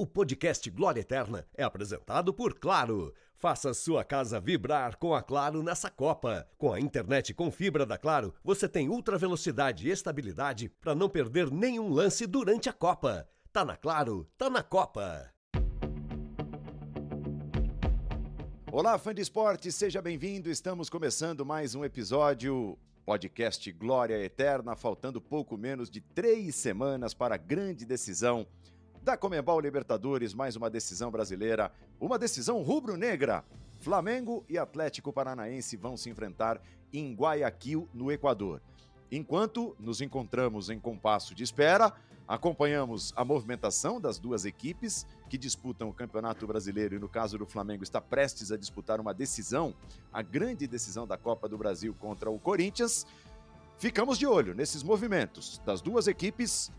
O podcast Glória Eterna é apresentado por Claro. Faça sua casa vibrar com a Claro nessa Copa. Com a internet com fibra da Claro, você tem ultra velocidade e estabilidade para não perder nenhum lance durante a Copa. Tá na Claro, tá na Copa. Olá, fã de esporte, seja bem-vindo. Estamos começando mais um episódio podcast Glória Eterna, faltando pouco menos de três semanas para a grande decisão da Comembol Libertadores, mais uma decisão brasileira, uma decisão rubro-negra. Flamengo e Atlético Paranaense vão se enfrentar em Guayaquil, no Equador. Enquanto nos encontramos em compasso de espera, acompanhamos a movimentação das duas equipes que disputam o Campeonato Brasileiro e, no caso do Flamengo, está prestes a disputar uma decisão, a grande decisão da Copa do Brasil contra o Corinthians. Ficamos de olho nesses movimentos das duas equipes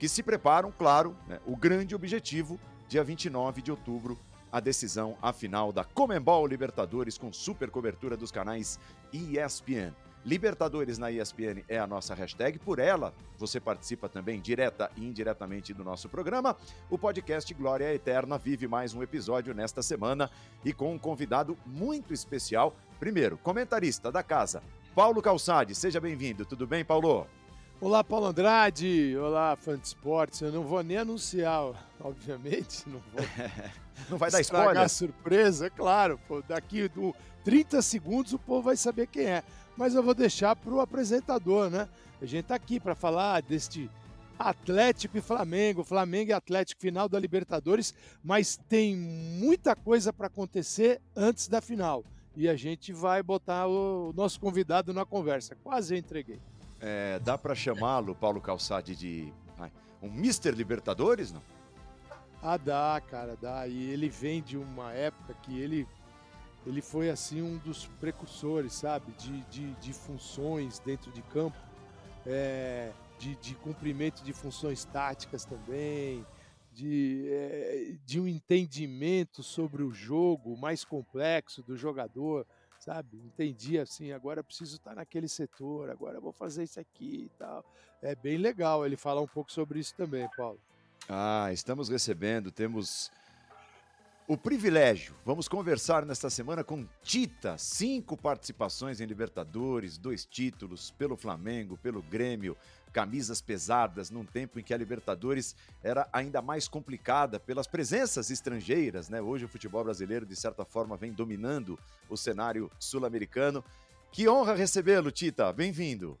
que se preparam, claro, né, o grande objetivo, dia 29 de outubro, a decisão, a final da Comembol Libertadores com super cobertura dos canais ESPN. Libertadores na ESPN é a nossa hashtag, por ela você participa também direta e indiretamente do nosso programa. O podcast Glória Eterna vive mais um episódio nesta semana e com um convidado muito especial. Primeiro, comentarista da casa, Paulo Calçade. Seja bem-vindo. Tudo bem, Paulo? Olá, Paulo Andrade. Olá, fã de esportes. Eu não vou nem anunciar, obviamente. Não vou. não vai dar spoiler? surpresa, claro. Pô, daqui do 30 segundos o povo vai saber quem é. Mas eu vou deixar para o apresentador, né? A gente tá aqui para falar deste Atlético e Flamengo, Flamengo e Atlético final da Libertadores, mas tem muita coisa para acontecer antes da final. E a gente vai botar o nosso convidado na conversa. Quase eu entreguei. É, dá para chamá-lo, Paulo Calçade, de um Mister Libertadores, não? Ah, dá, cara, dá. E ele vem de uma época que ele, ele foi, assim, um dos precursores, sabe? De, de, de funções dentro de campo, é, de, de cumprimento de funções táticas também, de, é, de um entendimento sobre o jogo mais complexo do jogador sabe? Entendi assim, agora preciso estar naquele setor, agora vou fazer isso aqui e tal. É bem legal ele falar um pouco sobre isso também, Paulo. Ah, estamos recebendo, temos o privilégio. Vamos conversar nesta semana com Tita, cinco participações em Libertadores, dois títulos pelo Flamengo, pelo Grêmio, camisas pesadas num tempo em que a Libertadores era ainda mais complicada pelas presenças estrangeiras, né? Hoje o futebol brasileiro de certa forma vem dominando o cenário sul-americano. Que honra recebê-lo, Tita. Bem-vindo.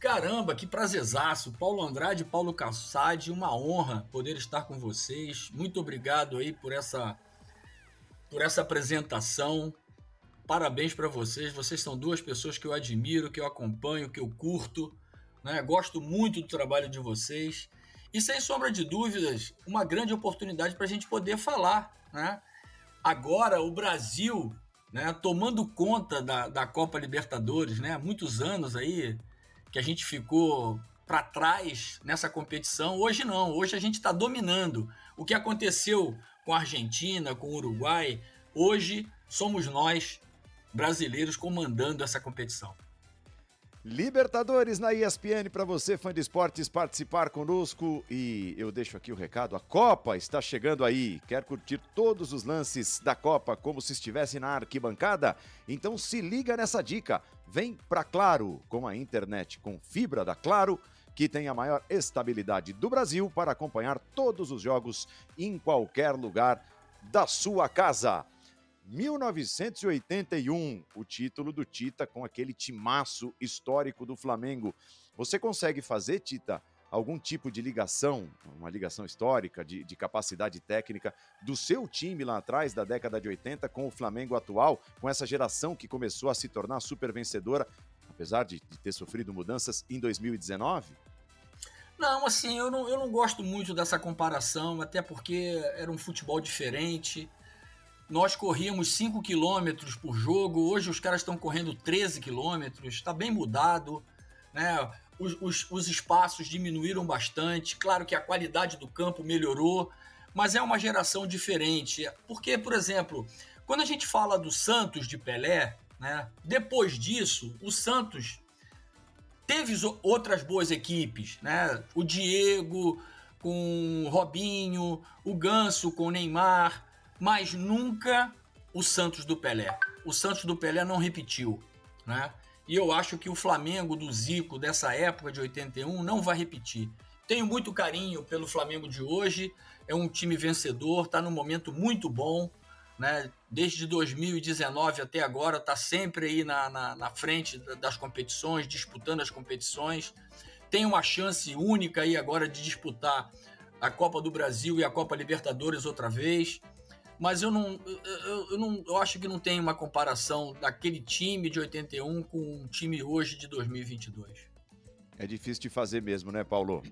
Caramba, que prazerzaço. Paulo Andrade, Paulo Calçade, uma honra poder estar com vocês. Muito obrigado aí por essa por essa apresentação. Parabéns para vocês. Vocês são duas pessoas que eu admiro, que eu acompanho, que eu curto. Né? Gosto muito do trabalho de vocês. E sem sombra de dúvidas, uma grande oportunidade para a gente poder falar. Né? Agora, o Brasil né, tomando conta da, da Copa Libertadores, né? Muitos anos aí que a gente ficou para trás nessa competição. Hoje não, hoje a gente está dominando. O que aconteceu com a Argentina, com o Uruguai, hoje somos nós, brasileiros, comandando essa competição. Libertadores na ESPN para você, fã de esportes, participar conosco. E eu deixo aqui o recado: a Copa está chegando aí. Quer curtir todos os lances da Copa como se estivesse na arquibancada? Então se liga nessa dica. Vem para Claro, com a internet com fibra da Claro, que tem a maior estabilidade do Brasil para acompanhar todos os jogos em qualquer lugar da sua casa. 1981, o título do Tita com aquele timaço histórico do Flamengo. Você consegue fazer, Tita, algum tipo de ligação, uma ligação histórica, de, de, capacidade técnica do seu time lá atrás, da década de 80, com o Flamengo atual, com essa geração que começou a se tornar super vencedora, apesar de, de ter sofrido mudanças em 2019? Não, assim, eu não, eu não gosto muito dessa comparação, até porque era um futebol diferente nós corríamos 5 km por jogo, hoje os caras estão correndo 13 km, está bem mudado, né? Os, os, os, espaços diminuíram bastante, claro que a qualidade do campo melhorou, mas é uma geração diferente. Porque, por exemplo, quando a gente fala do Santos de Pelé, né? Depois disso, o Santos teve outras boas equipes, né? O Diego, com Robinho, o Ganso com o Neymar, mas nunca o Santos do Pelé. O Santos do Pelé não repetiu, né? E eu acho que o Flamengo do Zico dessa época de 81 não vai repetir. Tenho muito carinho pelo Flamengo de hoje, é um time vencedor, está num momento muito bom, né? Desde 2019 até agora está sempre aí na, na, na frente das competições, disputando as competições. Tem uma chance única aí agora de disputar a Copa do Brasil e a Copa Libertadores outra vez mas eu não, eu, eu, não, eu acho que não tem uma comparação daquele time de 81 com o time hoje de 2022. É difícil de fazer mesmo, né, Paulo?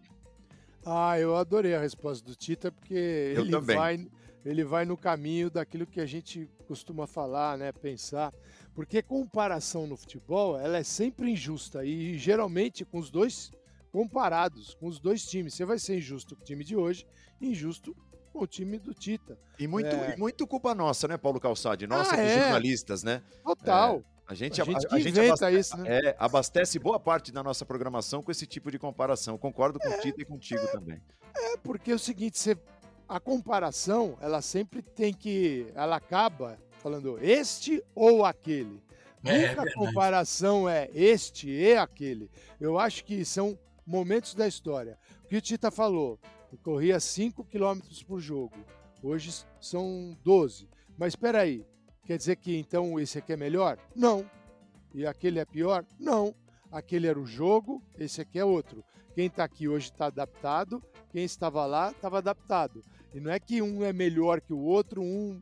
Ah, eu adorei a resposta do Tita, porque eu ele também. vai, ele vai no caminho daquilo que a gente costuma falar, né, pensar. Porque comparação no futebol, ela é sempre injusta e geralmente com os dois comparados, com os dois times. Você vai ser injusto com o time de hoje, injusto o time do Tita. E muito, é... e muito culpa nossa, né, Paulo Calçade? Nossa, ah, é? jornalistas, né? Total. É, a gente, a gente, a, a gente abastece, isso, né? é, abastece boa parte da nossa programação com esse tipo de comparação. Concordo com o é, Tita e contigo também. É, porque é o seguinte, você, a comparação, ela sempre tem que. Ela acaba falando este ou aquele. É, Nunca a comparação é este e aquele. Eu acho que são momentos da história. O que o Tita falou, corria 5 km por jogo. Hoje são 12. Mas espera aí, quer dizer que então esse aqui é melhor? Não. E aquele é pior? Não. Aquele era o jogo, esse aqui é outro. Quem está aqui hoje está adaptado, quem estava lá estava adaptado. E não é que um é melhor que o outro, um,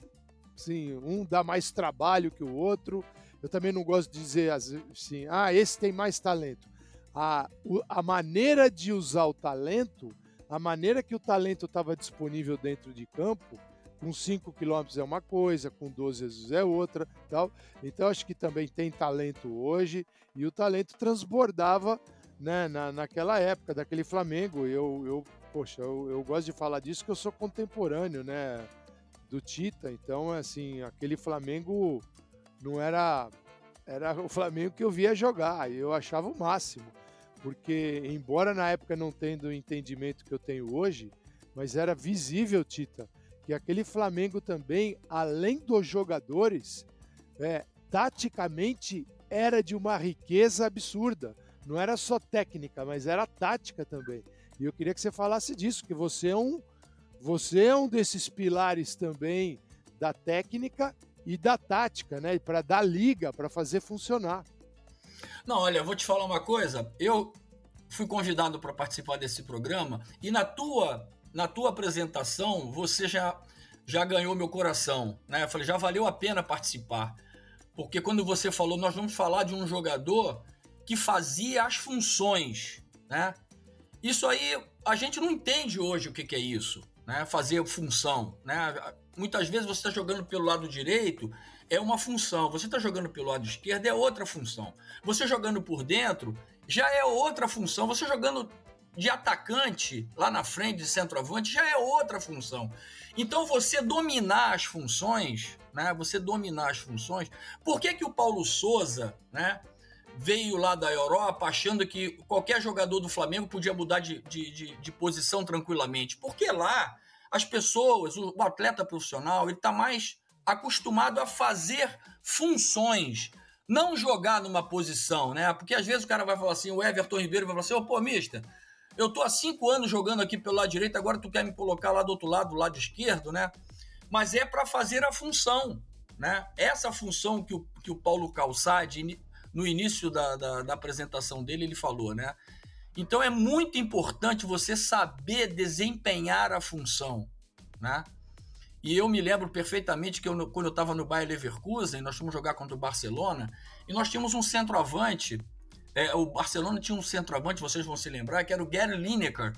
sim, um dá mais trabalho que o outro. Eu também não gosto de dizer assim, ah, esse tem mais talento. A, a maneira de usar o talento a maneira que o talento estava disponível dentro de campo, com 5 quilômetros é uma coisa, com 12 é outra, tal. Então acho que também tem talento hoje e o talento transbordava né, na, naquela época daquele Flamengo. Eu, eu poxa, eu, eu gosto de falar disso que eu sou contemporâneo, né, do Tita. Então assim, aquele Flamengo não era era o Flamengo que eu via jogar eu achava o máximo porque embora na época não tendo o entendimento que eu tenho hoje, mas era visível, Tita, que aquele Flamengo também, além dos jogadores, é, taticamente era de uma riqueza absurda. Não era só técnica, mas era tática também. E eu queria que você falasse disso, que você é um, você é um desses pilares também da técnica e da tática, né? Para dar liga, para fazer funcionar. Não, olha, eu vou te falar uma coisa. Eu fui convidado para participar desse programa e na tua na tua apresentação você já já ganhou meu coração, né? Eu falei, já valeu a pena participar. Porque quando você falou, nós vamos falar de um jogador que fazia as funções, né? Isso aí a gente não entende hoje o que, que é isso, né? Fazer função, né? Muitas vezes você está jogando pelo lado direito é uma função. Você está jogando pelo lado esquerdo, é outra função. Você jogando por dentro, já é outra função. Você jogando de atacante lá na frente, de centroavante, já é outra função. Então, você dominar as funções, né? Você dominar as funções. Por que, que o Paulo Souza, né? Veio lá da Europa achando que qualquer jogador do Flamengo podia mudar de, de, de, de posição tranquilamente. Porque lá as pessoas, o, o atleta profissional, ele está mais acostumado a fazer funções, não jogar numa posição, né? Porque às vezes o cara vai falar assim, o Everton Ribeiro vai falar assim, ô, pô, mister, eu tô há cinco anos jogando aqui pelo lado direito, agora tu quer me colocar lá do outro lado, do lado esquerdo, né? Mas é para fazer a função, né? Essa função que o, que o Paulo Calçade, no início da, da, da apresentação dele, ele falou, né? Então é muito importante você saber desempenhar a função, né? E eu me lembro perfeitamente que eu, quando eu estava no Bayer Leverkusen, nós fomos jogar contra o Barcelona, e nós tínhamos um centroavante. É, o Barcelona tinha um centroavante, vocês vão se lembrar, que era o Gary Lineker.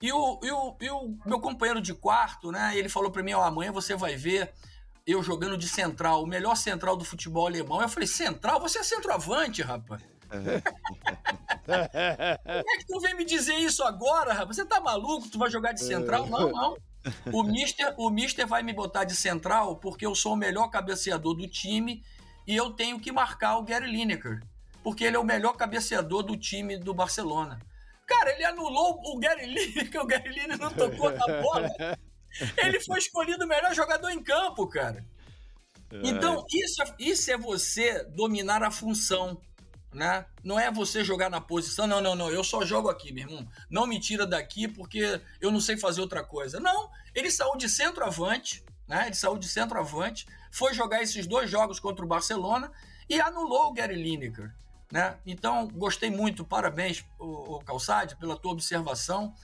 E o, e o, e o meu companheiro de quarto, né? Ele falou para mim: ó, amanhã você vai ver eu jogando de central, o melhor central do futebol alemão. Eu falei: central? Você é centroavante, rapaz. Como é que tu vem me dizer isso agora, rapaz? Você tá maluco? Tu vai jogar de central? Não, não. O Mister, o Mister vai me botar de central porque eu sou o melhor cabeceador do time e eu tenho que marcar o Gary Lineker, porque ele é o melhor cabeceador do time do Barcelona. Cara, ele anulou o Gary Lineker, o Gary Lineker não tocou na bola. Ele foi escolhido o melhor jogador em campo, cara. Então, isso, é, isso é você dominar a função, né? Não é você jogar na posição, não, não, não, eu só jogo aqui, meu irmão. Não me tira daqui porque eu não sei fazer outra coisa. Não, ele saiu de centroavante, né? Ele saiu de centroavante, foi jogar esses dois jogos contra o Barcelona e anulou o Gary Lineker, né? Então, gostei muito, parabéns, o, Calçade, pela tua observação,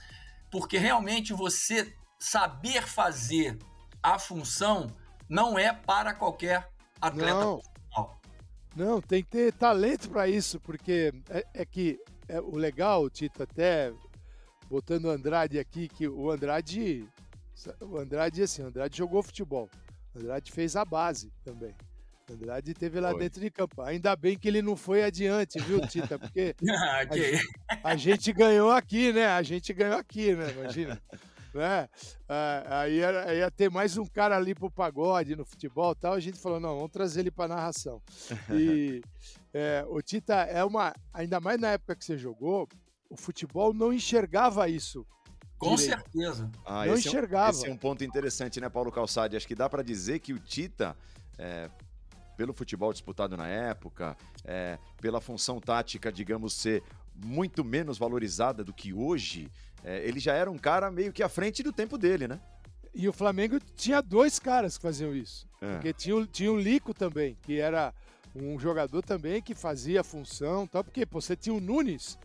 porque realmente você saber fazer a função não é para qualquer atleta não. Não, tem que ter talento para isso, porque é, é que é, o legal, Tito, até botando o Andrade aqui, que o Andrade, o Andrade assim, o Andrade jogou futebol, o Andrade fez a base também. O Andrade teve lá foi. dentro de campo. Ainda bem que ele não foi adiante, viu, Tita? Porque ah, okay. a, a, gente ganhou aqui, né? A gente ganhou aqui, né? Imagina né? Ah, aí ia, ia, ter mais um cara ali pro pagode no futebol tal. A gente falou, não, vamos trazer ele pra narração. E é, o Tita é uma. Ainda mais na época que você jogou, o futebol não enxergava isso. Com direito. certeza. Ah, não esse enxergava. É um, esse é um ponto interessante, né, Paulo Calçade? Acho que dá para dizer que o Tita. É, pelo futebol disputado na época, é, pela função tática, digamos, ser muito menos valorizada do que hoje, é, ele já era um cara meio que à frente do tempo dele, né? E o Flamengo tinha dois caras que faziam isso. É. Porque tinha, tinha o Lico também, que era um jogador também que fazia função tal. Porque pô, você tinha o Nunes.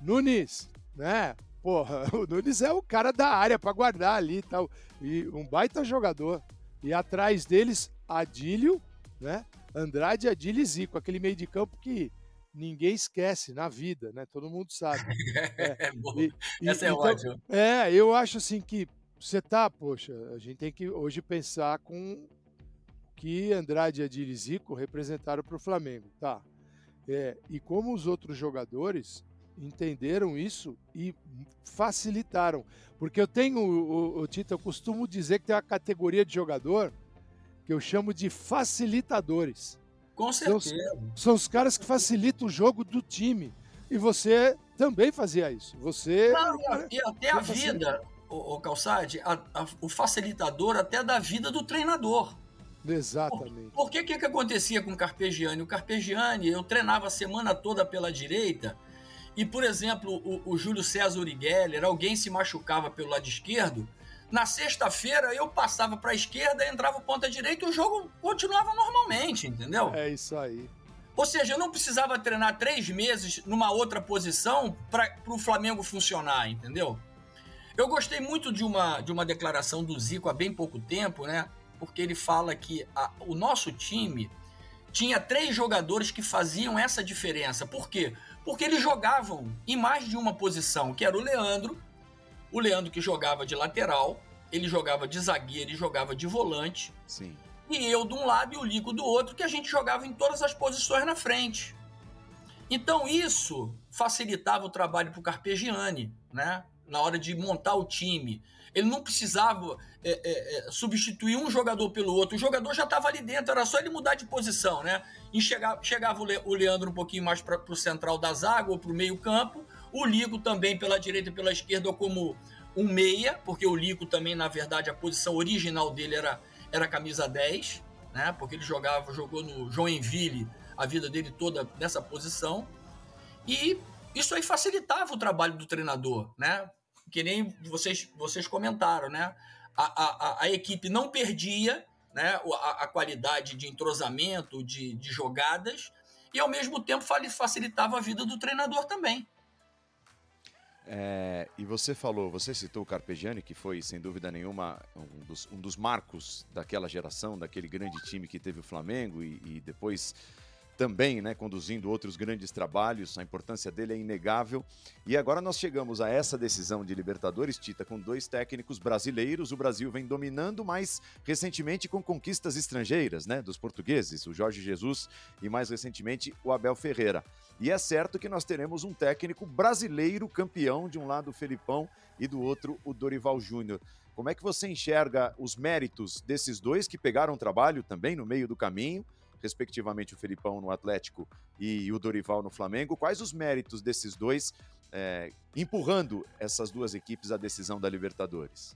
Nunes, né? Porra, o Nunes é o cara da área para guardar ali e tal. E um baita jogador. E atrás deles, Adílio, né? Andrade, Adílio e Zico. Aquele meio de campo que ninguém esquece na vida, né? Todo mundo sabe. É, é e, e, Essa é então, ótima. É, eu acho assim que você tá, poxa, a gente tem que hoje pensar com que Andrade e Adil Zico representaram para o Flamengo, tá? É, e como os outros jogadores entenderam isso e facilitaram. Porque eu tenho, o, o Tito, eu costumo dizer que tem uma categoria de jogador que eu chamo de facilitadores. Com certeza. São, são os caras que facilitam o jogo do time. E você também fazia isso. Você. Não, e, até a vida, o, o Calçade, a, a, o facilitador até da vida do treinador. Exatamente. Por, que que, que acontecia com o Carpegiani? O Carpegiani, eu treinava a semana toda pela direita, e, por exemplo, o, o Júlio César Urigeller, alguém se machucava pelo lado esquerdo, na sexta-feira eu passava para a esquerda, entrava ponta direita e o jogo continuava normalmente, entendeu? É isso aí. Ou seja, eu não precisava treinar três meses numa outra posição para o Flamengo funcionar, entendeu? Eu gostei muito de uma, de uma declaração do Zico há bem pouco tempo, né? Porque ele fala que a, o nosso time tinha três jogadores que faziam essa diferença. Por quê? Porque eles jogavam em mais de uma posição, que era o Leandro, o Leandro que jogava de lateral, ele jogava de zagueiro e jogava de volante. Sim. E eu de um lado e o Lico do outro, que a gente jogava em todas as posições na frente. Então isso facilitava o trabalho para o Carpegiani, né? Na hora de montar o time. Ele não precisava é, é, é, substituir um jogador pelo outro. O jogador já estava ali dentro, era só ele mudar de posição, né? E chegava, chegava o, Le, o Leandro um pouquinho mais para o central da zaga ou para o meio campo o Lico também pela direita e pela esquerda como um meia, porque o Lico também, na verdade, a posição original dele era, era camisa 10, né? Porque ele jogava, jogou no Joinville a vida dele toda nessa posição. E isso aí facilitava o trabalho do treinador, né? Que nem vocês, vocês comentaram, né? A, a, a equipe não perdia né, a, a qualidade de entrosamento, de, de jogadas, e ao mesmo tempo facilitava a vida do treinador também. É, e você falou, você citou o Carpegiani, que foi, sem dúvida nenhuma, um dos, um dos marcos daquela geração, daquele grande time que teve o Flamengo e, e depois também, né, conduzindo outros grandes trabalhos. A importância dele é inegável. E agora nós chegamos a essa decisão de Libertadores, Tita, com dois técnicos brasileiros. O Brasil vem dominando, mas recentemente com conquistas estrangeiras, né, dos portugueses, o Jorge Jesus e mais recentemente o Abel Ferreira. E é certo que nós teremos um técnico brasileiro campeão, de um lado o Felipão e do outro o Dorival Júnior. Como é que você enxerga os méritos desses dois que pegaram trabalho também no meio do caminho? Respectivamente o Felipão no Atlético e o Dorival no Flamengo. Quais os méritos desses dois é, empurrando essas duas equipes à decisão da Libertadores?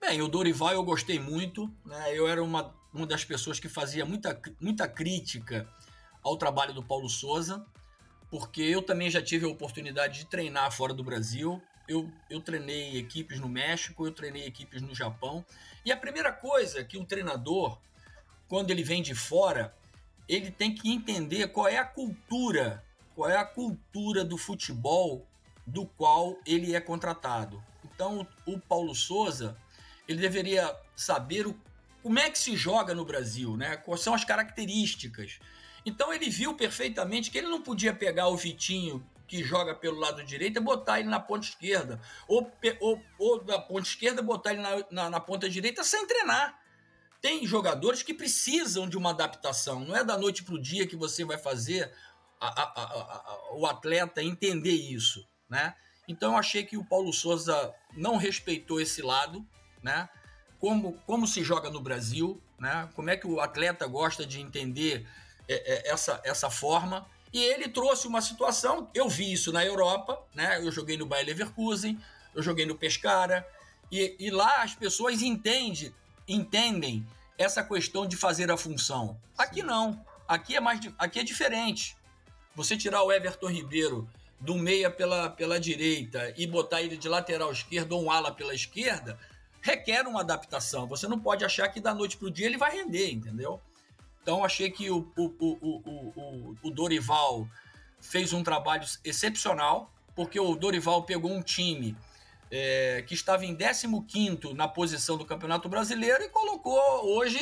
Bem, o Dorival eu gostei muito, né? Eu era uma, uma das pessoas que fazia muita, muita crítica ao trabalho do Paulo Souza, porque eu também já tive a oportunidade de treinar fora do Brasil. Eu, eu treinei equipes no México, eu treinei equipes no Japão. E a primeira coisa que um treinador, quando ele vem de fora, ele tem que entender qual é a cultura, qual é a cultura do futebol do qual ele é contratado. Então, o Paulo Souza, ele deveria saber o, como é que se joga no Brasil, né? Quais são as características. Então, ele viu perfeitamente que ele não podia pegar o Vitinho que joga pelo lado direito e botar ele na ponta esquerda. Ou, ou, ou da ponta esquerda botar ele na, na, na ponta direita sem treinar. Tem jogadores que precisam de uma adaptação. Não é da noite para o dia que você vai fazer a, a, a, o atleta entender isso, né? Então eu achei que o Paulo Souza não respeitou esse lado, né? Como, como se joga no Brasil, né? Como é que o atleta gosta de entender é, é, essa, essa forma. E ele trouxe uma situação, eu vi isso na Europa, né? Eu joguei no Bayer Leverkusen, eu joguei no Pescara, e, e lá as pessoas entendem, entendem essa questão de fazer a função. Aqui não. Aqui é mais aqui é diferente. Você tirar o Everton Ribeiro do meia pela, pela direita e botar ele de lateral esquerdo ou um ala pela esquerda, requer uma adaptação. Você não pode achar que da noite para o dia ele vai render, entendeu? Então achei que o, o, o, o, o Dorival fez um trabalho excepcional, porque o Dorival pegou um time é, que estava em 15 na posição do Campeonato Brasileiro e colocou hoje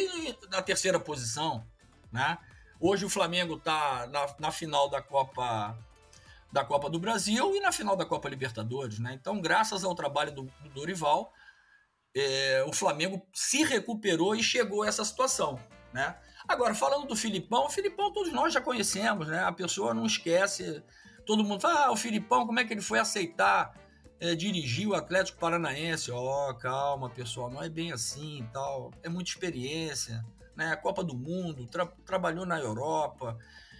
na terceira posição. Né? Hoje o Flamengo está na, na final da Copa da Copa do Brasil e na final da Copa Libertadores. Né? Então, graças ao trabalho do, do Dorival, é, o Flamengo se recuperou e chegou a essa situação. Né? Agora, falando do Filipão, o Filipão todos nós já conhecemos, né? a pessoa não esquece. Todo mundo fala, ah, o Filipão, como é que ele foi aceitar é, dirigir o Atlético Paranaense? Ó, oh, calma, pessoal, não é bem assim e tal. É muita experiência, né? A Copa do Mundo, tra trabalhou na Europa,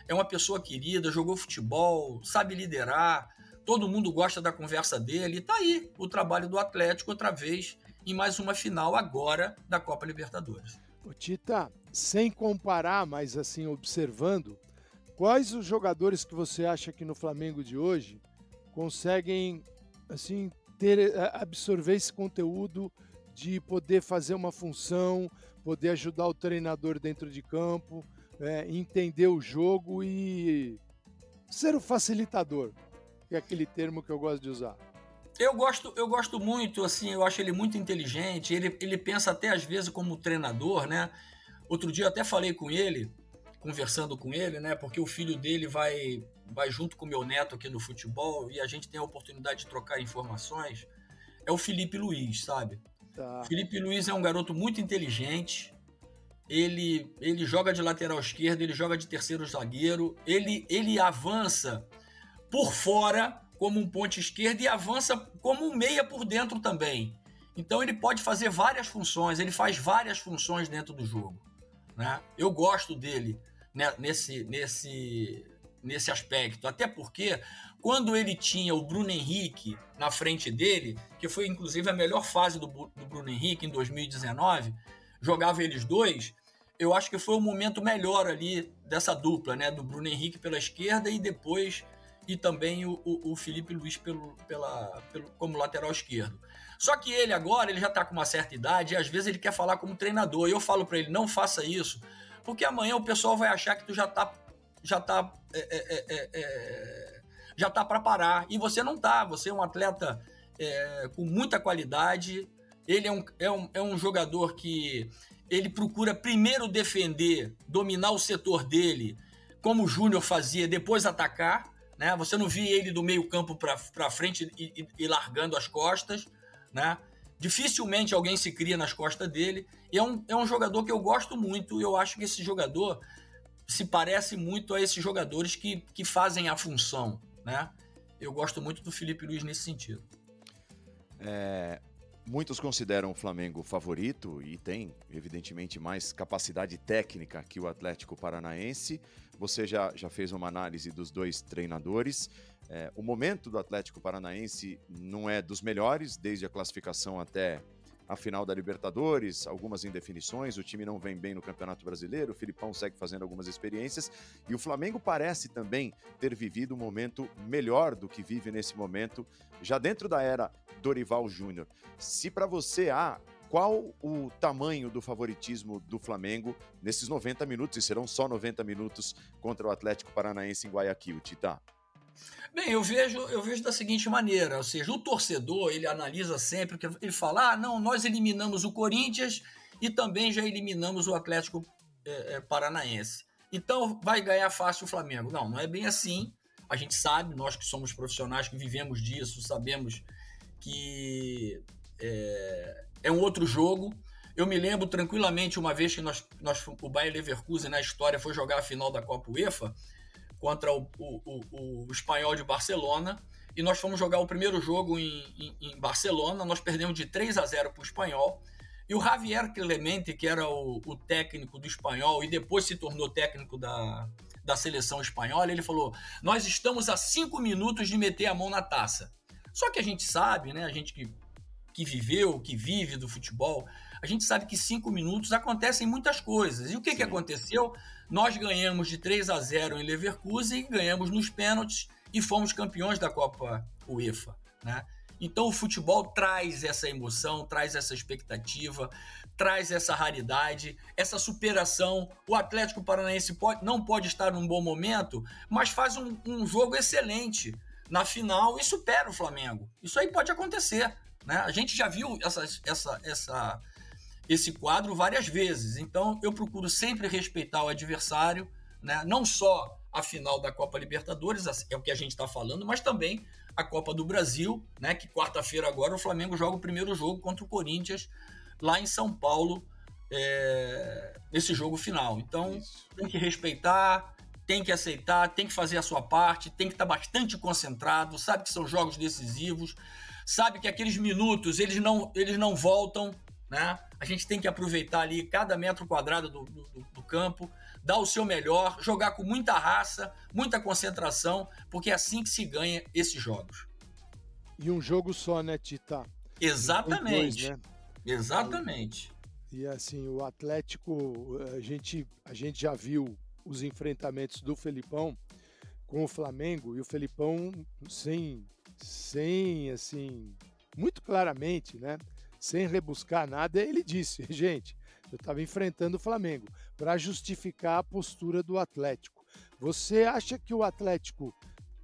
é uma pessoa querida, jogou futebol, sabe liderar, todo mundo gosta da conversa dele. E tá aí o trabalho do Atlético outra vez em mais uma final agora da Copa Libertadores. Ô, Tita, sem comparar, mas assim, observando, quais os jogadores que você acha que no Flamengo de hoje conseguem assim ter eh, absorver esse conteúdo de poder fazer uma função, poder ajudar o treinador dentro de campo, é, entender o jogo e ser o facilitador, que é aquele termo que eu gosto de usar. Eu gosto, eu gosto muito, assim, eu acho ele muito inteligente, ele, ele pensa até às vezes como treinador, né? Outro dia eu até falei com ele, conversando com ele, né? Porque o filho dele vai, vai junto com o meu neto aqui no futebol e a gente tem a oportunidade de trocar informações. É o Felipe Luiz, sabe? Tá. Felipe Luiz é um garoto muito inteligente, ele, ele joga de lateral esquerdo, ele joga de terceiro zagueiro, ele, ele avança por fora como um ponte esquerdo e avança como um meia por dentro também. Então ele pode fazer várias funções, ele faz várias funções dentro do jogo. Né? Eu gosto dele né, nesse, nesse, nesse aspecto, até porque quando ele tinha o Bruno Henrique na frente dele, que foi inclusive a melhor fase do, do Bruno Henrique em 2019, jogava eles dois, eu acho que foi o momento melhor ali dessa dupla, né? Do Bruno Henrique pela esquerda e depois e também o, o, o Felipe Luiz pelo, pela, pelo, como lateral esquerdo. Só que ele agora ele já está com uma certa idade e às vezes ele quer falar como treinador. E eu falo para ele, não faça isso, porque amanhã o pessoal vai achar que tu já está já tá, é, é, é, é, já tá para parar. E você não tá. Você é um atleta é, com muita qualidade. Ele é um, é, um, é um jogador que ele procura primeiro defender, dominar o setor dele, como o Júnior fazia, depois atacar. Né? Você não via ele do meio campo para frente e, e, e, largando as costas. Né? Dificilmente alguém se cria nas costas dele. E é um, é um jogador que eu gosto muito. Eu acho que esse jogador se parece muito a esses jogadores que, que fazem a função. Né? Eu gosto muito do Felipe Luiz nesse sentido. É, Muitos consideram o Flamengo favorito e tem, evidentemente, mais capacidade técnica que o Atlético Paranaense. Você já, já fez uma análise dos dois treinadores. É, o momento do Atlético Paranaense não é dos melhores, desde a classificação até a final da Libertadores, algumas indefinições, o time não vem bem no Campeonato Brasileiro, o Filipão segue fazendo algumas experiências e o Flamengo parece também ter vivido um momento melhor do que vive nesse momento, já dentro da era Dorival Júnior. Se para você há qual o tamanho do favoritismo do Flamengo nesses 90 minutos, e serão só 90 minutos contra o Atlético Paranaense em Guayaquil, Tita? Bem, eu vejo, eu vejo da seguinte maneira, ou seja, o torcedor, ele analisa sempre, que ele fala, ah, não, nós eliminamos o Corinthians e também já eliminamos o Atlético é, é, Paranaense. Então vai ganhar fácil o Flamengo. Não, não é bem assim. A gente sabe, nós que somos profissionais, que vivemos disso, sabemos que é, é um outro jogo. Eu me lembro tranquilamente uma vez que nós, nós, o Bayer Leverkusen na história foi jogar a final da Copa UEFA contra o, o, o, o espanhol de Barcelona. E nós fomos jogar o primeiro jogo em, em, em Barcelona. Nós perdemos de 3 a 0 para o espanhol. E o Javier Clemente, que era o, o, técnico do espanhol e depois se tornou técnico da, da seleção espanhola, ele falou: Nós estamos a cinco minutos de meter a mão na taça. Só que a gente sabe, né? A gente que, que viveu, que vive do futebol, a gente sabe que cinco minutos acontecem muitas coisas. E o que, que aconteceu? Nós ganhamos de 3 a 0 em Leverkusen, ganhamos nos pênaltis e fomos campeões da Copa UEFA. Né? Então o futebol traz essa emoção, traz essa expectativa, traz essa raridade, essa superação. O Atlético Paranaense pode, não pode estar num bom momento, mas faz um, um jogo excelente na final e supera o Flamengo. Isso aí pode acontecer. Né? A gente já viu essa, essa, essa esse quadro várias vezes. Então eu procuro sempre respeitar o adversário, né? não só a final da Copa Libertadores, é o que a gente está falando, mas também a Copa do Brasil, né? que quarta-feira agora o Flamengo joga o primeiro jogo contra o Corinthians lá em São Paulo, é, nesse jogo final. Então Isso. tem que respeitar, tem que aceitar, tem que fazer a sua parte, tem que estar tá bastante concentrado, sabe que são jogos decisivos, sabe que aqueles minutos eles não, eles não voltam, né? A gente tem que aproveitar ali cada metro quadrado do, do, do campo, dar o seu melhor, jogar com muita raça, muita concentração, porque é assim que se ganha esses jogos. E um jogo só, né, Tita? Exatamente. Dois, né? Exatamente. E assim, o Atlético, a gente, a gente já viu os enfrentamentos do Felipão com o Flamengo e o Felipão sem, sem assim, muito claramente, né? Sem rebuscar nada, ele disse: gente, eu estava enfrentando o Flamengo para justificar a postura do Atlético. Você acha que o Atlético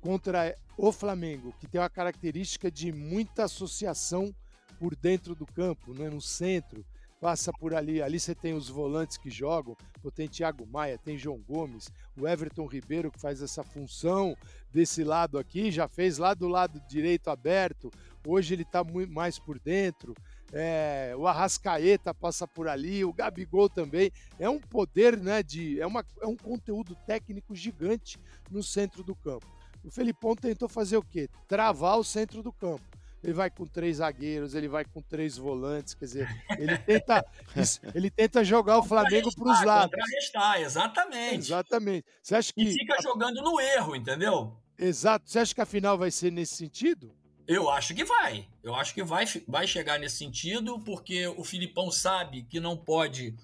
contra o Flamengo, que tem uma característica de muita associação por dentro do campo, né, no centro, passa por ali. Ali você tem os volantes que jogam, tem Thiago Maia, tem João Gomes, o Everton Ribeiro que faz essa função desse lado aqui, já fez lá do lado direito aberto, hoje ele está mais por dentro é, o Arrascaeta passa por ali, o Gabigol também. É um poder, né? De, é, uma, é um conteúdo técnico gigante no centro do campo. O Felipão tentou fazer o quê? Travar o centro do campo. Ele vai com três zagueiros, ele vai com três volantes, quer dizer, ele tenta, ele tenta jogar o Flamengo para os lados. Contrarrestar, exatamente. Exatamente. Você acha que... E fica jogando no erro, entendeu? Exato. Você acha que a final vai ser nesse sentido? Eu acho que vai. Eu acho que vai, vai chegar nesse sentido, porque o Filipão sabe que não pode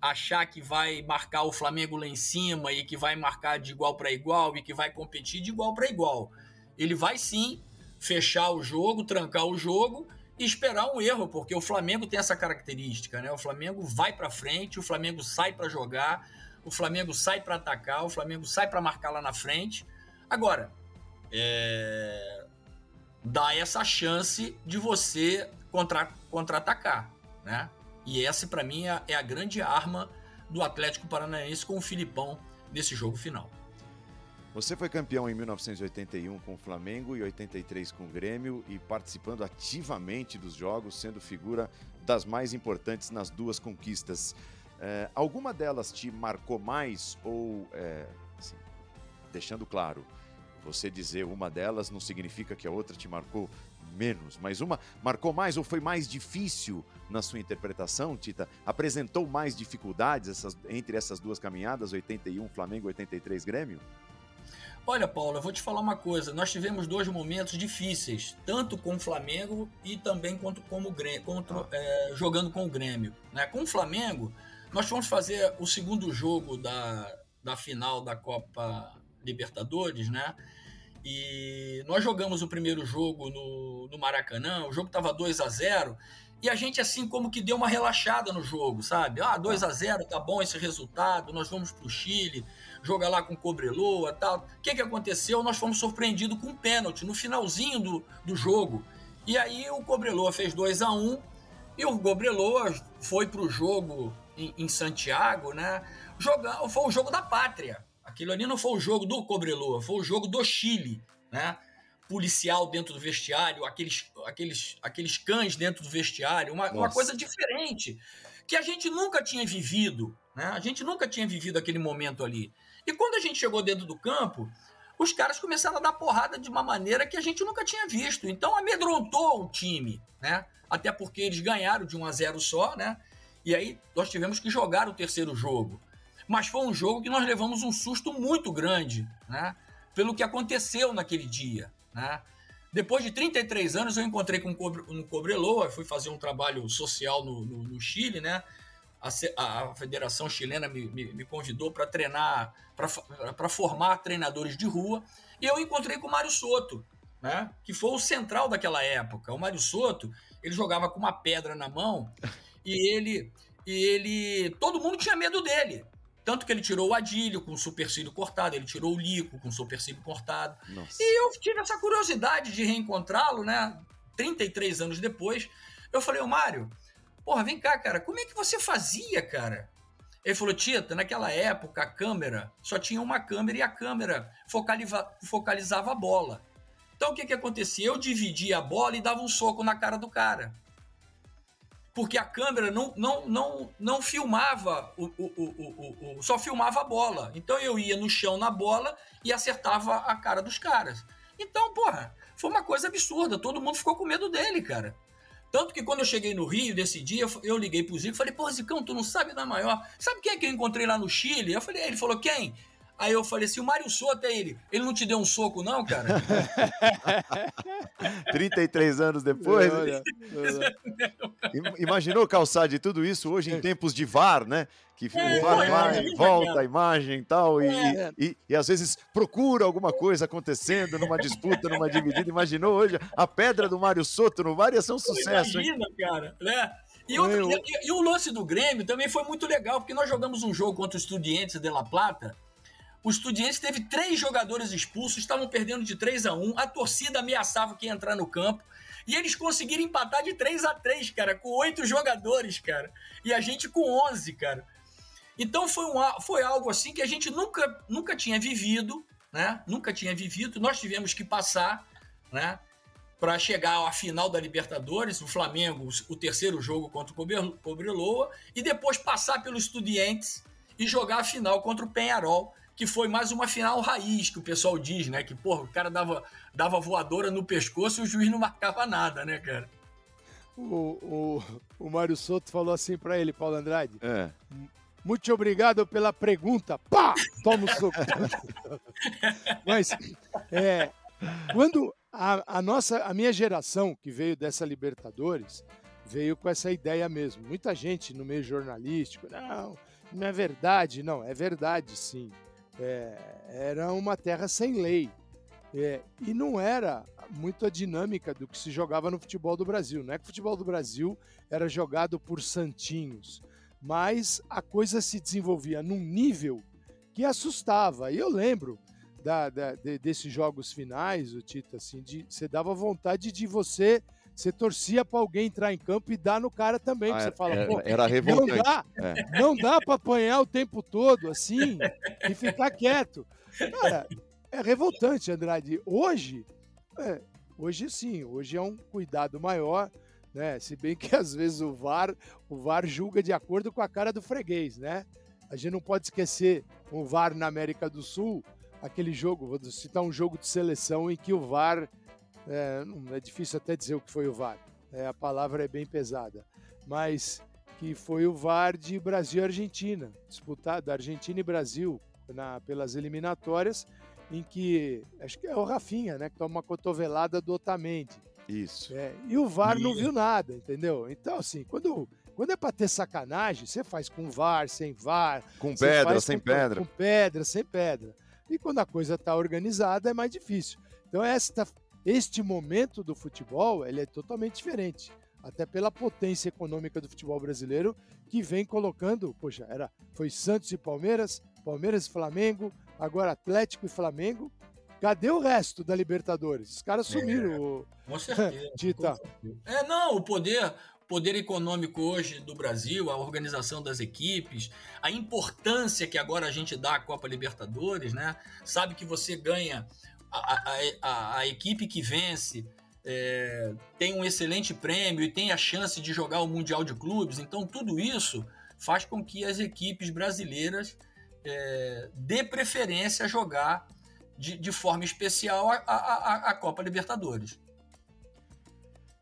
achar que vai marcar o Flamengo lá em cima e que vai marcar de igual para igual e que vai competir de igual para igual. Ele vai sim fechar o jogo, trancar o jogo e esperar um erro, porque o Flamengo tem essa característica, né? O Flamengo vai para frente, o Flamengo sai para jogar, o Flamengo sai para atacar, o Flamengo sai para marcar lá na frente. Agora, é dá essa chance de você contra, contra-atacar, né? E essa, para mim, é, é a grande arma do Atlético Paranaense com o Filipão nesse jogo final. Você foi campeão em 1981 com o Flamengo e 83 com o Grêmio e participando ativamente dos jogos, sendo figura das mais importantes nas duas conquistas. É, alguma delas te marcou mais ou, é, assim, deixando claro, você dizer uma delas não significa que a outra te marcou menos, mas uma marcou mais ou foi mais difícil na sua interpretação, Tita? Apresentou mais dificuldades essas, entre essas duas caminhadas, 81 Flamengo, 83 Grêmio? Olha, Paulo, eu vou te falar uma coisa. Nós tivemos dois momentos difíceis, tanto com o Flamengo e também contra, como Grêmio, contra, ah. é, jogando com o Grêmio. Né? Com o Flamengo, nós fomos fazer o segundo jogo da, da final da Copa Libertadores, né? E nós jogamos o primeiro jogo no, no Maracanã, o jogo estava 2 a 0 e a gente, assim, como que deu uma relaxada no jogo, sabe? Ah, 2 a 0 tá bom esse resultado, nós vamos para o Chile, jogar lá com Cobreloa tal. O que, que aconteceu? Nós fomos surpreendidos com um pênalti no finalzinho do, do jogo. E aí o Cobreloa fez 2 a 1 um, e o Cobreloa foi para o jogo em, em, Santiago, né? Jogar, foi o jogo da pátria. Aquilo ali não foi o jogo do Cobreloa, foi o jogo do Chile, né? policial dentro do vestiário, aqueles, aqueles, aqueles cães dentro do vestiário, uma, uma coisa diferente que a gente nunca tinha vivido, né? A gente nunca tinha vivido aquele momento ali. E quando a gente chegou dentro do campo, os caras começaram a dar porrada de uma maneira que a gente nunca tinha visto. Então amedrontou o time, né? Até porque eles ganharam de 1 a 0 só, né? E aí nós tivemos que jogar o terceiro jogo. Mas foi um jogo que nós levamos um susto muito grande, né? Pelo que aconteceu naquele dia. Né? Depois de 33 anos, eu encontrei com um Cobreloa, fui fazer um trabalho social no, no, no Chile, né? A, a, Federação Chilena me, me, me convidou para treinar, para formar treinadores de rua, e eu encontrei com o Mário Soto, né? que foi o central daquela época. O Mário Soto, ele jogava com uma pedra na mão e ele, e ele, todo mundo tinha medo dele. Tanto que ele tirou o Adílio com o supercílio cortado, ele tirou o Lico com o supercílio cortado. Nossa. E eu tive essa curiosidade de reencontrá-lo, né? 33 anos depois. Eu falei, ô Mário, porra, vem cá, cara, como é que você fazia, cara? Ele falou, Tita, naquela época a câmera só tinha uma câmera e a câmera focaliza, focalizava a bola. Então o que, que acontecia? Eu dividia a bola e dava um soco na cara do cara porque a câmera não, não, não, não filmava, o, o, o, o, só filmava a bola. Então eu ia no chão na bola e acertava a cara dos caras. Então, porra, foi uma coisa absurda. Todo mundo ficou com medo dele, cara. Tanto que quando eu cheguei no Rio desse dia, eu liguei pro Zico e falei, pô, Zicão, tu não sabe da maior. Sabe quem é que eu encontrei lá no Chile? Eu falei, ele falou, quem? Aí eu falei assim, o Mário Soto é ele. Ele não te deu um soco, não, cara? 33 anos depois. Imaginou calçar de tudo isso hoje em tempos de VAR, né? Que é, o VAR vai, volta a imagem e tal, é. e, e, e, às vezes procura alguma coisa acontecendo numa disputa, numa dividida. Imaginou hoje a pedra do Mário Soto no VAR ia ser um sucesso. Imagina, hein? cara, né? E, outro, e, e, o lance do Grêmio também foi muito legal, porque nós jogamos um jogo contra os Estudiantes de La Plata, o Estudiantes teve três jogadores expulsos, estavam perdendo de 3 a 1 a torcida ameaçava que ia entrar no campo. E eles conseguiram empatar de 3 a 3 cara, com oito jogadores, cara. E a gente com 11, cara. Então foi, um, foi algo assim que a gente nunca, nunca tinha vivido, né? Nunca tinha vivido. Nós tivemos que passar, né? Para chegar à final da Libertadores, o Flamengo, o terceiro jogo contra o Cobreloa, e depois passar pelo Estudiantes e jogar a final contra o Penharol que foi mais uma final raiz, que o pessoal diz, né? Que, porra, o cara dava, dava voadora no pescoço e o juiz não marcava nada, né, cara? O, o, o Mário Soto falou assim para ele, Paulo Andrade. É. Muito obrigado pela pergunta. Pá! Toma o soco. Mas, é, quando a, a, nossa, a minha geração que veio dessa Libertadores, veio com essa ideia mesmo. Muita gente no meio jornalístico, não, não é verdade. Não, é verdade sim é, era uma terra sem lei. É, e não era muito a dinâmica do que se jogava no futebol do Brasil. Não é que o futebol do Brasil era jogado por santinhos, mas a coisa se desenvolvia num nível que assustava. E eu lembro da, da, de, desses jogos finais, o Tito, assim, de, você dava vontade de você você torcia para alguém entrar em campo e dar no cara também. Ah, você fala, era, era revoltante. Não dá, é. não dá para apanhar o tempo todo assim e ficar quieto. Cara, é revoltante, Andrade. Hoje, é, hoje sim, hoje é um cuidado maior, né? Se bem que às vezes o VAR, o VAR julga de acordo com a cara do freguês, né? A gente não pode esquecer o VAR na América do Sul, aquele jogo, vou citar um jogo de seleção em que o VAR é, é difícil até dizer o que foi o VAR, é, a palavra é bem pesada, mas que foi o VAR de Brasil e Argentina, disputado Argentina e Brasil na, pelas eliminatórias, em que acho que é o Rafinha, né, que toma uma cotovelada do Otamendi. Isso. É, e o VAR Isso. não viu nada, entendeu? Então, assim, quando, quando é para ter sacanagem, você faz com VAR, sem VAR. Com pedra, sem com, pedra. Com pedra, sem pedra. E quando a coisa está organizada, é mais difícil. Então, esta, este momento do futebol ele é totalmente diferente. Até pela potência econômica do futebol brasileiro, que vem colocando, poxa, era, foi Santos e Palmeiras, Palmeiras e Flamengo, agora Atlético e Flamengo. Cadê o resto da Libertadores? Os caras sumiram. É, com certeza. Tita. É, não, o poder, poder econômico hoje do Brasil, a organização das equipes, a importância que agora a gente dá à Copa Libertadores, né? Sabe que você ganha a, a, a, equipe que vence. É, tem um excelente prêmio e tem a chance de jogar o Mundial de Clubes, então tudo isso faz com que as equipes brasileiras é, dê preferência a jogar de, de forma especial a, a, a Copa Libertadores.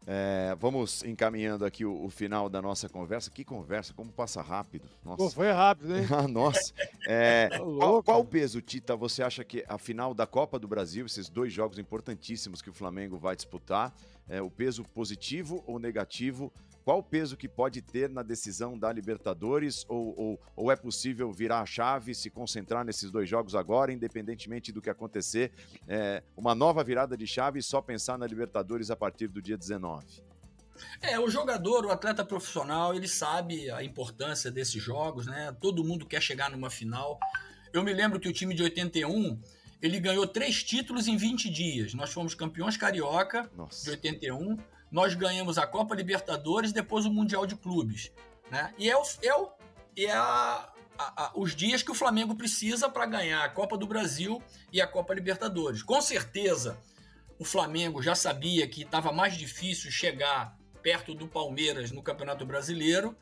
É, vamos encaminhando aqui o, o, final da nossa conversa. Que conversa, como passa rápido. Nossa. Pô, foi rápido, hein? Ah, nossa. É, tá qual, qual, peso, Tita, você acha que a final da Copa do Brasil, esses dois jogos importantíssimos que o Flamengo vai disputar, é, o peso positivo ou negativo qual o peso que pode ter na decisão da Libertadores? Ou, ou, ou, é possível virar a chave, se concentrar nesses dois jogos agora, independentemente do que acontecer? É, uma nova virada de chave e só pensar na Libertadores a partir do dia 19? É, o jogador, o atleta profissional, ele sabe a importância desses jogos, né? Todo mundo quer chegar numa final. Eu me lembro que o time de 81 ele ganhou três títulos em 20 dias. Nós fomos campeões carioca Nossa. de 81 nós ganhamos a Copa Libertadores, depois o Mundial de Clubes. Né? E é, o, é, o, é a, a, a, os dias que o Flamengo precisa para ganhar a Copa do Brasil e a Copa Libertadores. Com certeza, o Flamengo já sabia que estava mais difícil chegar perto do Palmeiras no Campeonato Brasileiro.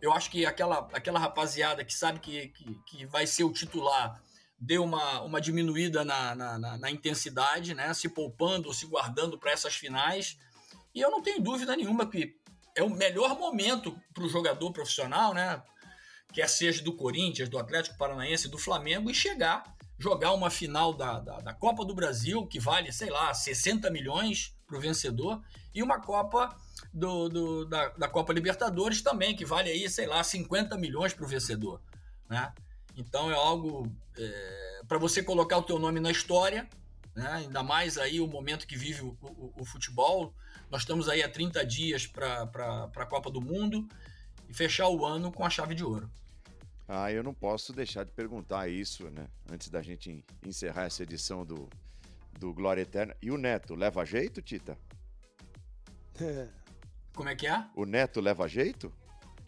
Eu acho que aquela, aquela rapaziada que sabe que, que, que vai ser o titular deu uma, uma diminuída na, na, na, na intensidade, né? se poupando, se guardando para essas finais. E eu não tenho dúvida nenhuma que é o melhor momento para o jogador profissional, né? Quer seja do Corinthians, do Atlético Paranaense, do Flamengo, e chegar, jogar uma final da, da, da Copa do Brasil, que vale, sei lá, 60 milhões para o vencedor, e uma Copa do, do da, da, Copa Libertadores também, que vale aí, sei lá, 50 milhões para o vencedor. Né? Então é algo é, para você colocar o teu nome na história, né? ainda mais aí o momento que vive o, o, o futebol. Nós estamos aí há 30 dias para a Copa do Mundo e fechar o ano com a chave de ouro. Ah, eu não posso deixar de perguntar isso, né? Antes da gente encerrar essa edição do, do Glória Eterna. E o Neto, leva jeito, Tita? Como é que é? O Neto leva jeito?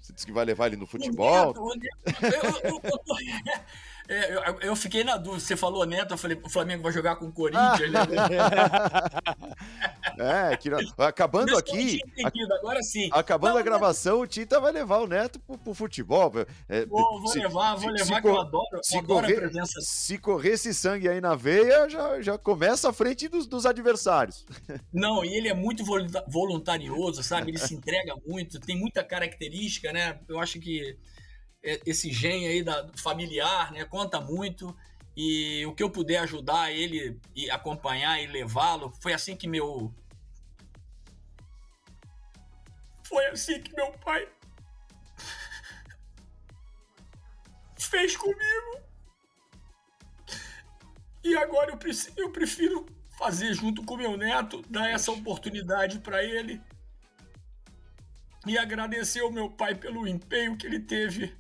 Você disse que vai levar ele no futebol? O Neto, o Neto, eu, eu, eu, é, eu, eu, fiquei na dúvida. Você falou Neto, eu falei, o Flamengo vai jogar com o Corinthians. Né? é, que, acabando aqui. agora sim. Acabando Não, a gravação, o Tita vai levar o Neto pro, pro futebol. É, vou, vou se, levar, vou levar, se, que eu adoro, se eu adoro correr, a presença. Se correr esse sangue aí na veia, já, já começa à frente dos, dos adversários. Não, e ele é muito voluntarioso, sabe? Ele se entrega muito, tem muita característica, né? Eu acho que é, esse gen aí da, familiar, né? Conta muito. E o que eu puder ajudar ele e acompanhar e levá-lo, foi assim que meu. Foi assim que meu pai fez comigo. E agora eu, preciso, eu prefiro fazer junto com meu neto, dar essa oportunidade para ele e agradecer ao meu pai pelo empenho que ele teve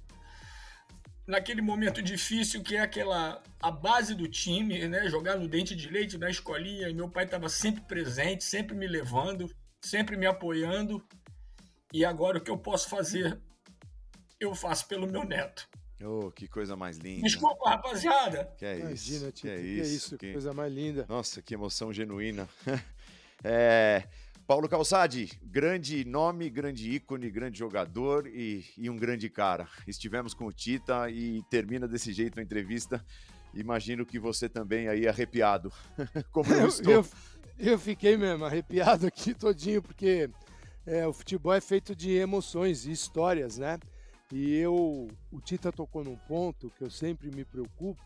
naquele momento difícil que é aquela a base do time, né? Jogar no dente de leite na escolinha. E meu pai estava sempre presente, sempre me levando, sempre me apoiando. E agora o que eu posso fazer, eu faço pelo meu neto. Oh, que coisa mais linda. Desculpa, rapaziada. Que é Imagina, isso. que, é que, é isso, que coisa mais linda. Nossa, que emoção genuína. é, Paulo Calçade, grande nome, grande ícone, grande jogador e, e, um grande cara. Estivemos com o Tita e termina desse jeito a entrevista. Imagino que você também aí arrepiado, como eu estou. Eu, Eu fiquei mesmo arrepiado aqui todinho, porque é, o futebol é feito de emoções e histórias, né? E eu, o Tita tocou num ponto que eu sempre me preocupo,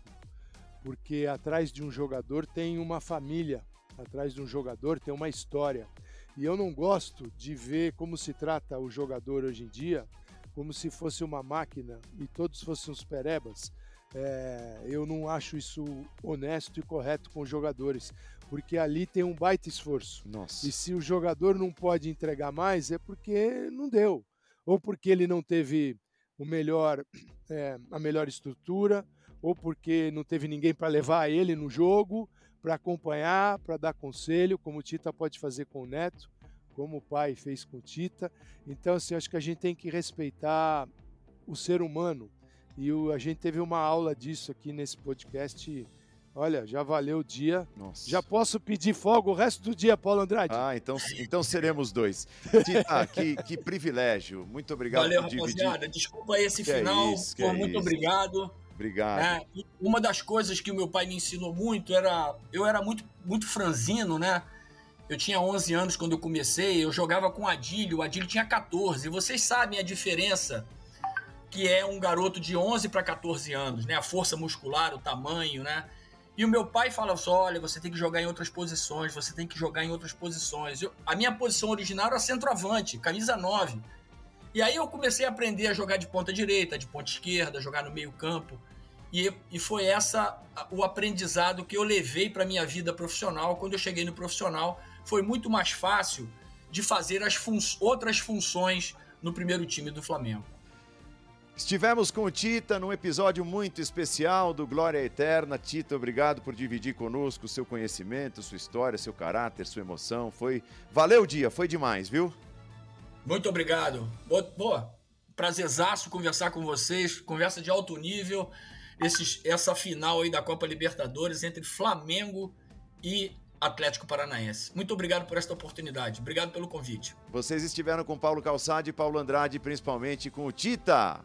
porque atrás de um jogador tem uma família, atrás de um jogador tem uma história. E eu não gosto de ver como se trata o jogador hoje em dia, como se fosse uma máquina e todos fossem os perebas. É, eu não acho isso honesto e correto com os jogadores, porque ali tem um baita esforço. Nossa. E se o jogador não pode entregar mais, é porque não deu, ou porque ele não teve o melhor, é, a melhor estrutura, ou porque não teve ninguém para levar ele no jogo, para acompanhar, para dar conselho, como o Tita pode fazer com o Neto, como o pai fez com o Tita. Então, assim, acho que a gente tem que respeitar o ser humano e o, a gente teve uma aula disso aqui nesse podcast. Olha, já valeu o dia. Nossa. Já posso pedir folga o resto do dia, Paulo Andrade? Ah, então, então seremos dois. Tita, que, que privilégio. Muito obrigado Valeu, por dividir. rapaziada. Desculpa aí esse Que é final. isso, que Pô, é muito isso. obrigado. Obrigado. É, uma das coisas que o meu pai me ensinou muito era. Eu era muito, muito franzino, né? Eu tinha 11 anos quando eu comecei, eu jogava com o Adílio, o Adílio tinha 14. E vocês sabem a diferença que é um garoto de 11 para 14 anos, né? A força muscular, o tamanho, né? E o meu pai fala só: olha, você tem que jogar em outras posições, você tem que jogar em outras posições. Eu- a minha posição original era centroavante, camisa 9. E aí eu comecei a aprender a jogar de ponta direita, de ponta esquerda, jogar no meio campo. E, e foi essa o aprendizado que eu levei para minha vida profissional. Quando eu cheguei no profissional, foi muito mais fácil de fazer as fun outras funções no primeiro time do Flamengo. Estivemos com o Tita num episódio muito especial do Glória Eterna. Tita, obrigado por dividir conosco seu conhecimento, sua história, seu caráter, sua emoção. Foi. Valeu o dia, foi demais, viu? Muito obrigado. Pô, prazerzaço conversar com vocês. Conversa de alto nível. Esses, essa final aí da Copa Libertadores entre Flamengo e Atlético Paranaense. Muito obrigado por esta oportunidade. Obrigado pelo convite. Vocês estiveram com Paulo Calçade e Paulo Andrade, principalmente com o Tita.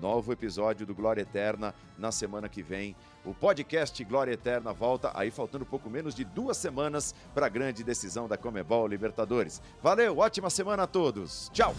Novo episódio do Glória Eterna na semana que vem. O podcast Glória Eterna volta aí faltando pouco menos de duas semanas para a grande decisão da Comebol Libertadores. Valeu, ótima semana a todos. Tchau.